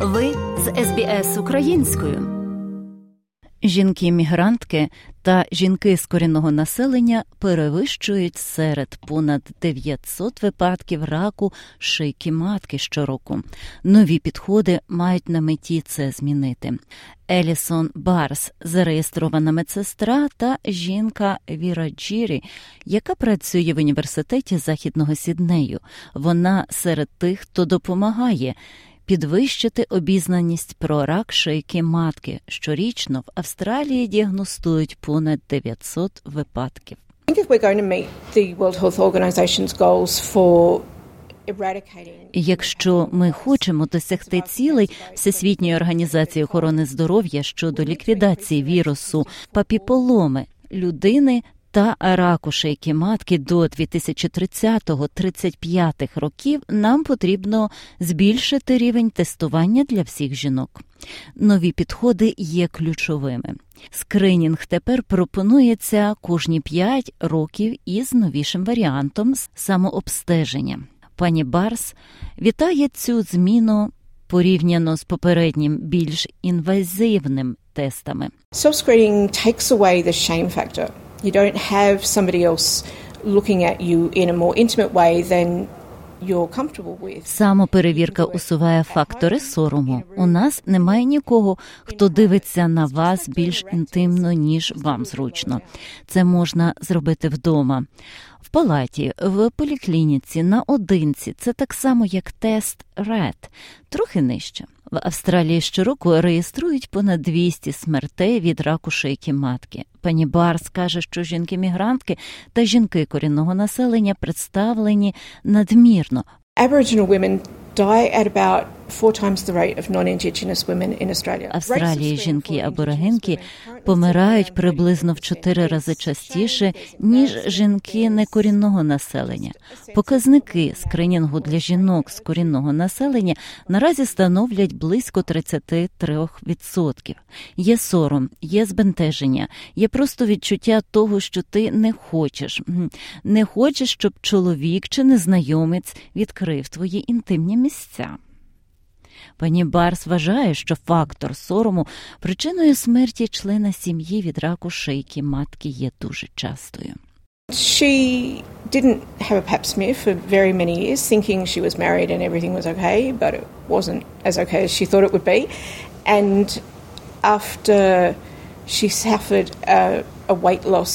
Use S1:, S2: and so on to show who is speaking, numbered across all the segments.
S1: Ви з СБС українською.
S2: Жінки-мігрантки та жінки з корінного населення перевищують серед понад 900 випадків раку шийки матки щороку. Нові підходи мають на меті це змінити. Елісон Барс, зареєстрована медсестра, та жінка Віра Джірі, яка працює в університеті західного Сіднею. Вона серед тих, хто допомагає підвищити обізнаність про рак шийки матки. Щорічно в Австралії діагностують понад 900 випадків. Якщо ми хочемо досягти цілей Всесвітньої організації охорони здоров'я щодо ліквідації вірусу папіполоми людини та раку шийки матки до 2030-35 років нам потрібно збільшити рівень тестування для всіх жінок. Нові підходи є ключовими. Скринінг тепер пропонується кожні 5 років із новішим варіантом самообстеження. Пані Барс вітає цю зміну порівняно з попереднім більш інвазивним тестами.
S3: Self-screening takes away the shame factor. You don't have somebody else looking at you in a more intimate way than
S2: Самоперевірка усуває фактори сорому. У нас немає нікого, хто дивиться на вас більш інтимно, ніж вам зручно. Це можна зробити вдома, в палаті, в поліклініці, наодинці. Це так само, як тест РЕД, трохи нижче. В Австралії щороку реєструють понад 200 смертей від раку шийки матки. Пані Барс каже, що жінки-мігрантки та жінки корінного населення представлені надмірно.
S3: Aboriginal women die at about
S2: Австралії жінки аборигенки помирають приблизно в чотири рази частіше ніж жінки некорінного населення. Показники скринінгу для жінок з корінного населення наразі становлять близько 33%. Є сором, є збентеження, є просто відчуття того, що ти не хочеш, не хочеш, щоб чоловік чи незнайомець відкрив твої інтимні місця. Пані Барс вважає, що фактор сорому причиною смерті члена сім'ї від раку шийки матки є дуже частою.
S3: She didn't have a pap smear for very many years, thinking she was married and everything was okay, but it wasn't as okay as she thought it would be. And after she suffered a, a weight loss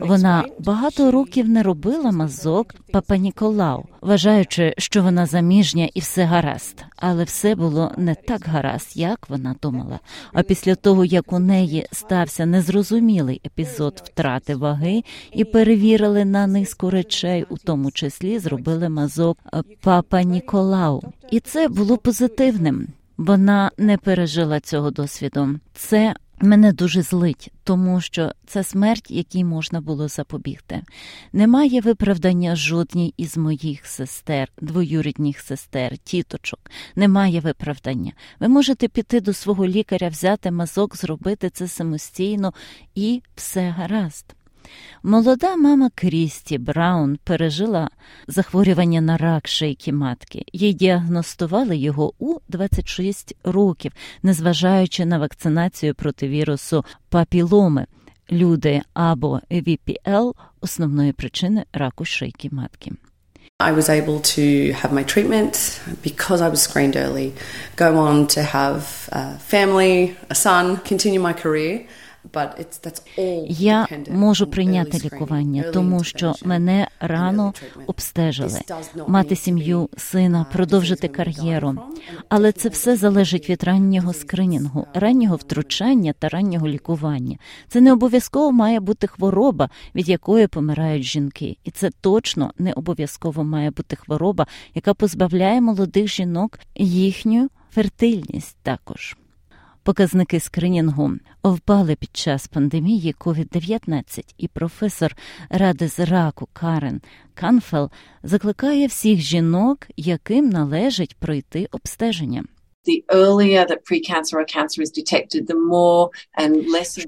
S2: вона багато років не робила мазок папа Ніколау, вважаючи, що вона заміжня і все гаразд, але все було не так гаразд, як вона думала. А після того, як у неї стався незрозумілий епізод втрати ваги, і перевірили на низку речей, у тому числі зробили мазок папа Ніколау, і це було позитивним. Вона не пережила цього досвіду. Це Мене дуже злить, тому що це смерть, якій можна було запобігти. Немає виправдання жодній із моїх сестер, двоюрідних сестер, тіточок. Немає виправдання. Ви можете піти до свого лікаря, взяти мазок, зробити це самостійно, і все гаразд. Молода мама Крісті Браун пережила захворювання на рак шийки матки. Їй діагностували його у 26 років, незважаючи на вакцинацію проти вірусу папіломи. Люди або VPL – основної причини раку шийки матки.
S4: I was able to have my treatment because I was screened early, go on to have a family, a son, continue my career.
S2: Я можу прийняти лікування, тому що мене рано обстежили, мати сім'ю, сина, продовжити кар'єру. Але це все залежить від раннього скринінгу, раннього втручання та раннього лікування. Це не обов'язково має бути хвороба, від якої помирають жінки, і це точно не обов'язково має бути хвороба, яка позбавляє молодих жінок їхню фертильність також. Показники скринінгу впали під час пандемії COVID-19 і професор ради з раку Карен Канфел закликає всіх жінок, яким належить пройти обстеження.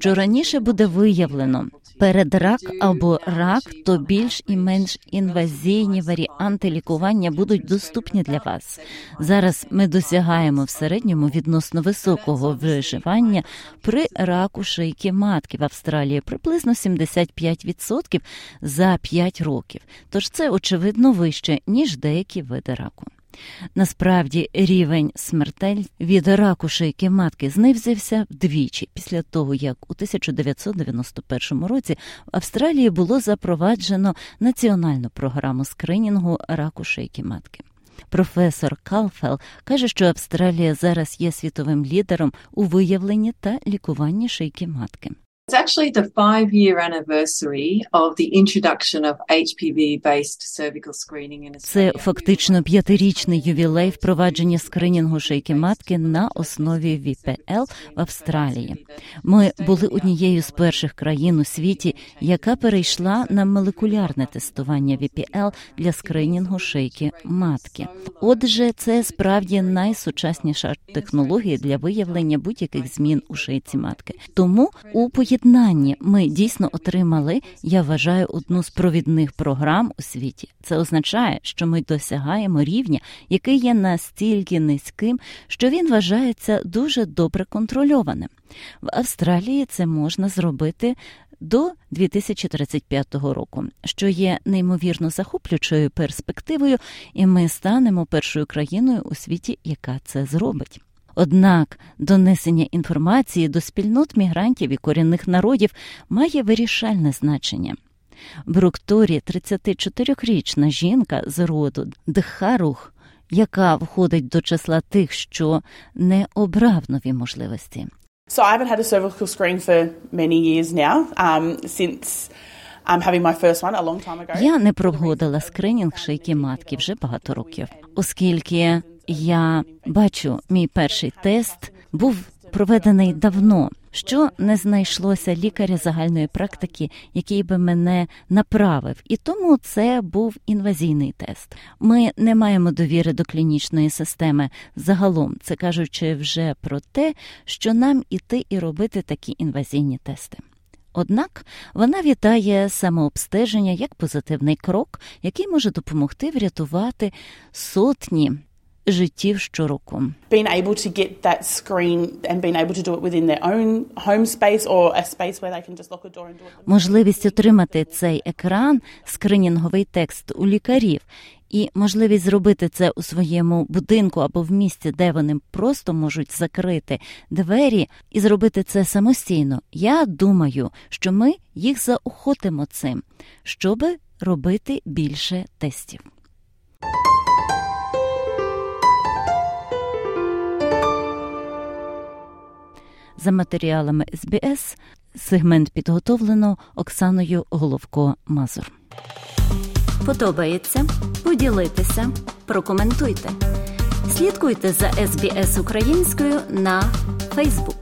S2: Що раніше буде виявлено передрак або рак, то більш і менш інвазійні варіанти лікування будуть доступні для вас. Зараз ми досягаємо в середньому відносно високого виживання при раку шийки матки в Австралії приблизно 75% за 5 років. Тож це очевидно вище ніж деякі види раку. Насправді рівень смертель від раку шийки матки знизився вдвічі після того, як у 1991 році в Австралії було запроваджено національну програму скринінгу раку шийки матки. Професор Калфел каже, що Австралія зараз є світовим лідером у виявленні та лікуванні шийки матки. It's actually the five-year anniversary of the introduction of HPV-based cervical screening in Australia. Це фактично п'ятирічний ювілей впровадження скринінгу шийки матки на основі ВПЛ в Австралії. Ми були однією з перших країн у світі, яка перейшла на молекулярне тестування ВПЛ для скринінгу шийки матки. Отже, це справді найсучасніша технологія для виявлення будь-яких змін у шийці матки. Тому у поєднанні ми дійсно отримали, я вважаю, одну з провідних програм у світі. Це означає, що ми досягаємо рівня, який є настільки низьким, що він вважається дуже добре контрольованим. В Австралії це можна зробити. До 2035 року, що є неймовірно захоплюючою перспективою, і ми станемо першою країною у світі, яка це зробить. Однак донесення інформації до спільнот мігрантів і корінних народів має вирішальне значення. В Рукторі 34-річна жінка з роду Дхарух, яка входить до числа тих, що не обрав нові можливості.
S5: So I haven't had a cervical screen for many years now, um, since um.
S2: Я не проводила скринінг шийки матки вже багато років, оскільки я бачу, мій перший тест був проведений давно. Що не знайшлося лікаря загальної практики, який би мене направив, і тому це був інвазійний тест. Ми не маємо довіри до клінічної системи. Загалом це кажучи вже про те, що нам іти і робити такі інвазійні тести. Однак вона вітає самообстеження як позитивний крок, який може допомогти врятувати сотні життів щороку. Можливість отримати цей екран, скринінговий текст у лікарів і можливість зробити це у своєму будинку або в місці, де вони просто можуть закрити двері і зробити це самостійно. Я думаю, що ми їх заохотимо цим, щоби робити більше тестів. За матеріалами СБС сегмент підготовлено Оксаною Головко Мазур.
S1: Подобається поділитися, прокоментуйте. Слідкуйте за СБС українською на Фейсбук.